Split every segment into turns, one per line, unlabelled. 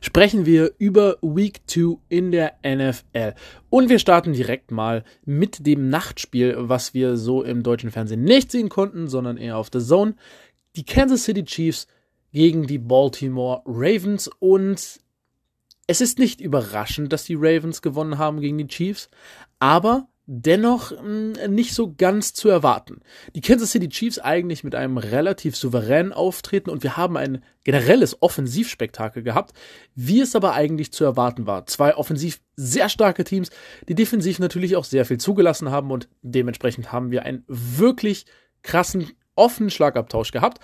sprechen wir über Week 2 in der NFL. Und wir starten direkt mal mit dem Nachtspiel, was wir so im deutschen Fernsehen nicht sehen konnten, sondern eher auf The Zone. Die Kansas City Chiefs gegen die Baltimore Ravens und es ist nicht überraschend, dass die Ravens gewonnen haben gegen die Chiefs, aber dennoch mh, hm, nicht so ganz zu erwarten. Die Kansas City Chiefs eigentlich mit einem relativ souveränen Auftreten und wir haben ein generelles Offensivspektakel gehabt, wie es aber eigentlich zu erwarten war. Zwei offensiv sehr starke Teams, die defensiv natürlich auch sehr viel zugelassen haben und dementsprechend haben wir einen wirklich krassen offenen Schlagabtausch gehabt.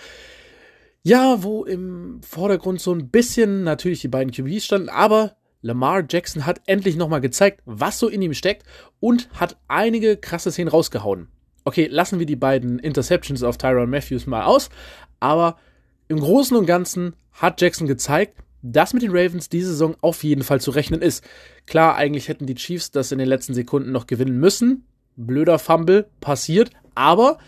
Ja, wo im Vordergrund so ein bisschen natürlich die beiden QBs standen, aber Lamar Jackson hat endlich nochmal gezeigt, was so in ihm steckt und hat einige krasse Szenen rausgehauen. Okay, lassen wir die beiden Interceptions auf Tyron Matthews mal aus, aber im Großen und Ganzen hat Jackson gezeigt, dass mit den Ravens diese Saison auf jeden Fall zu rechnen ist. Klar, eigentlich hätten die Chiefs das in den letzten Sekunden noch gewinnen müssen. Blöder Fumble passiert, aber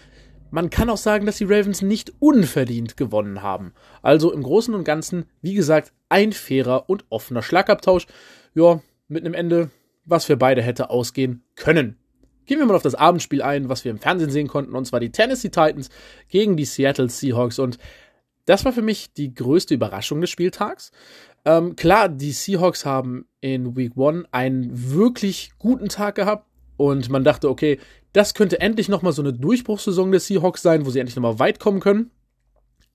man kann auch sagen, dass die Ravens nicht unverdient gewonnen haben. Also im Großen und Ganzen, wie gesagt, ein fairer und offener Schlagabtausch. Ja, mit einem Ende, was für beide hätte ausgehen können. Gehen wir mal auf das Abendspiel ein, was wir im Fernsehen sehen konnten, und zwar die Tennessee Titans gegen die Seattle Seahawks. Und das war für mich die größte Überraschung des Spieltags. Ähm, klar, die Seahawks haben in Week 1 einen wirklich guten Tag gehabt und man dachte, okay, das könnte endlich nochmal so eine Durchbruchssaison der Seahawks sein, wo sie endlich nochmal weit kommen können.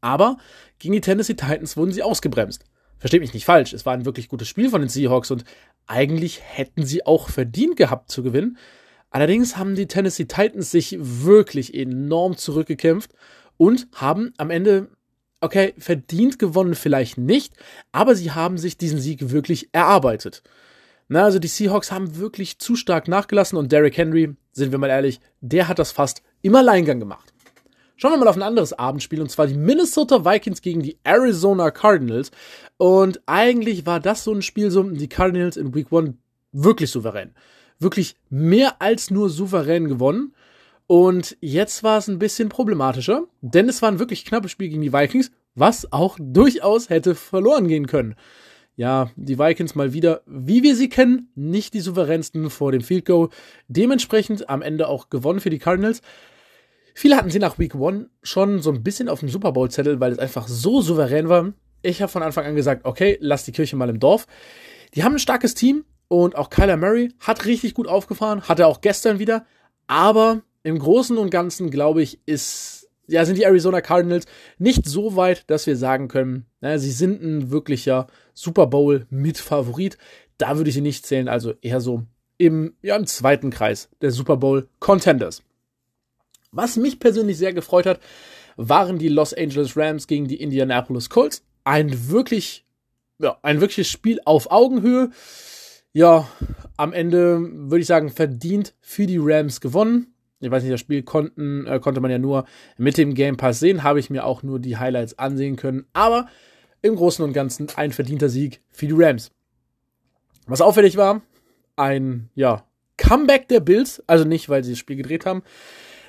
Aber gegen die Tennessee Titans wurden sie ausgebremst. Versteht mich nicht falsch, es war ein wirklich gutes Spiel von den Seahawks und eigentlich hätten sie auch verdient gehabt zu gewinnen. Allerdings haben die Tennessee Titans sich wirklich enorm zurückgekämpft und haben am Ende, okay, verdient gewonnen vielleicht nicht, aber sie haben sich diesen Sieg wirklich erarbeitet. Na, also die Seahawks haben wirklich zu stark nachgelassen und Derrick Henry, sind wir mal ehrlich, der hat das fast im Alleingang gemacht. Schauen wir mal auf ein anderes Abendspiel und zwar die Minnesota Vikings gegen die Arizona Cardinals. Und eigentlich war das so ein Spiel, so die Cardinals in Week 1 wirklich souverän. Wirklich mehr als nur souverän gewonnen. Und jetzt war es ein bisschen problematischer, denn es war ein wirklich knappes Spiel gegen die Vikings, was auch durchaus hätte verloren gehen können ja, die Vikings mal wieder, wie wir sie kennen, nicht die souveränsten vor dem Field Goal. Dementsprechend am Ende auch gewonnen für die Cardinals. Viele hatten sie nach Week 1 schon so ein bisschen auf dem Super Bowl Zettel, weil es einfach so souverän war. Ich habe von Anfang an gesagt, okay, lass die Kirche mal im Dorf. Die haben ein starkes Team und auch Kyler Murray hat richtig gut aufgefahren, hat er auch gestern wieder. Aber im Großen und Ganzen, glaube ich, ist ja, sind die Arizona Cardinals nicht so weit, dass wir sagen können, na, sie sind ein wirklicher Super Bowl mit Favorit. Da würde ich sie nicht zählen, also eher so im, ja, im zweiten Kreis der Super Bowl Contenders. Was mich persönlich sehr gefreut hat, waren die Los Angeles Rams gegen die Indianapolis Colts. Ein wirklich, ja, ein wirkliches Spiel auf Augenhöhe. Ja, am Ende würde ich sagen, verdient für die Rams gewonnen ich weiß nicht, das Spiel konnten, äh, konnte man ja nur mit dem Game Pass sehen, habe ich mir auch nur die Highlights ansehen können. Aber im Großen und Ganzen ein verdienter Sieg für die Rams. Was auffällig war, ein, ja, Comeback der Bills, also nicht, weil sie das Spiel gedreht haben,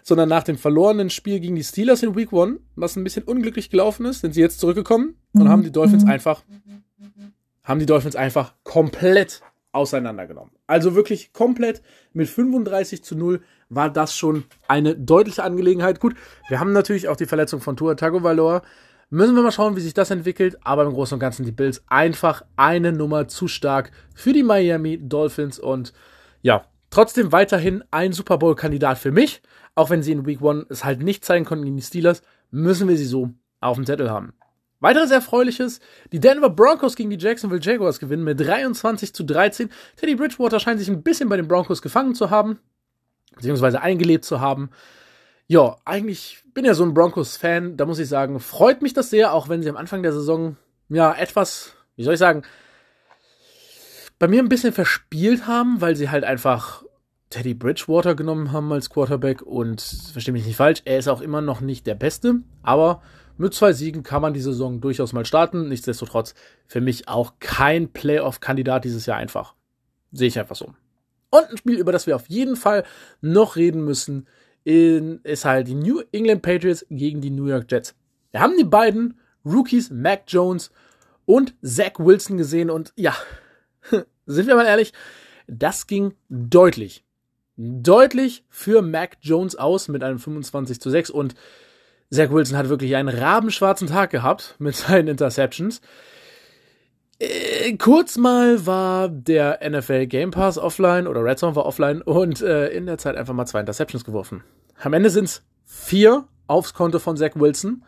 sondern nach dem verlorenen Spiel gegen die Steelers in Week 1, was ein bisschen unglücklich gelaufen ist, sind sie jetzt zurückgekommen und haben die Dolphins einfach, haben die Dolphins einfach komplett auseinandergenommen. Also wirklich komplett mit 35 zu 0 war das schon eine deutliche Angelegenheit. Gut, wir haben natürlich auch die Verletzung von Tua Tagovailoa. Müssen wir mal schauen, wie sich das entwickelt. Aber im Großen und Ganzen die Bills einfach eine Nummer zu stark für die Miami Dolphins und ja, trotzdem weiterhin ein Super Bowl Kandidat für mich. Auch wenn sie in Week 1 es halt nicht zeigen konnten gegen die Steelers, müssen wir sie so auf dem Zettel haben. Weiteres Erfreuliches, die Denver Broncos gegen die Jacksonville Jaguars gewinnen mit 23 zu 13. Teddy Bridgewater scheint sich ein bisschen bei den Broncos gefangen zu haben, beziehungsweise eingelebt zu haben. Ja, eigentlich bin ja so ein Broncos-Fan, da muss ich sagen, freut mich das sehr, auch wenn sie am Anfang der Saison, ja, etwas, wie soll ich sagen, bei mir ein bisschen verspielt haben, weil sie halt einfach Teddy Bridgewater genommen haben als Quarterback und verstehe mich nicht falsch, er ist auch immer noch nicht der Beste, aber mit zwei Siegen kann man die Saison durchaus mal starten. Nichtsdestotrotz für mich auch kein Playoff-Kandidat dieses Jahr einfach. Sehe ich einfach so. Und ein Spiel, über das wir auf jeden Fall noch reden müssen, ist halt die New England Patriots gegen die New York Jets. Wir haben die beiden Rookies, Mac Jones und Zach Wilson gesehen und ja, sind wir mal ehrlich, das ging deutlich, deutlich für Mac Jones aus mit einem 25 zu 6 und Zach Wilson hat wirklich einen rabenschwarzen Tag gehabt mit seinen Interceptions. Äh, kurz mal war der NFL Game Pass offline oder Red Zone war offline und äh, in der Zeit einfach mal zwei Interceptions geworfen. Am Ende sind es vier aufs Konto von Zach Wilson.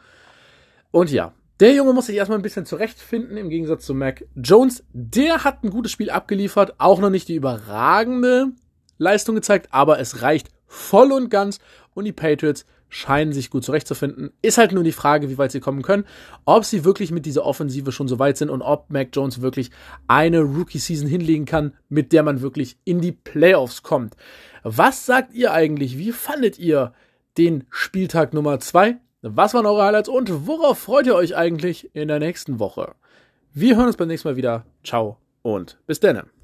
Und ja, der Junge muss sich erstmal ein bisschen zurechtfinden, im Gegensatz zu Mac Jones. Der hat ein gutes Spiel abgeliefert, auch noch nicht die überragende Leistung gezeigt, aber es reicht voll und ganz und die Patriots scheinen sich gut zurechtzufinden. Ist halt nur die Frage, wie weit sie kommen können, ob sie wirklich mit dieser Offensive schon so weit sind und ob Mac Jones wirklich eine Rookie-Season hinlegen kann, mit der man wirklich in die Playoffs kommt. Was sagt ihr eigentlich? Wie fandet ihr den Spieltag Nummer zwei? Was waren eure Highlights und worauf freut ihr euch eigentlich in der nächsten Woche? Wir hören uns beim nächsten Mal wieder. Ciao und bis denne.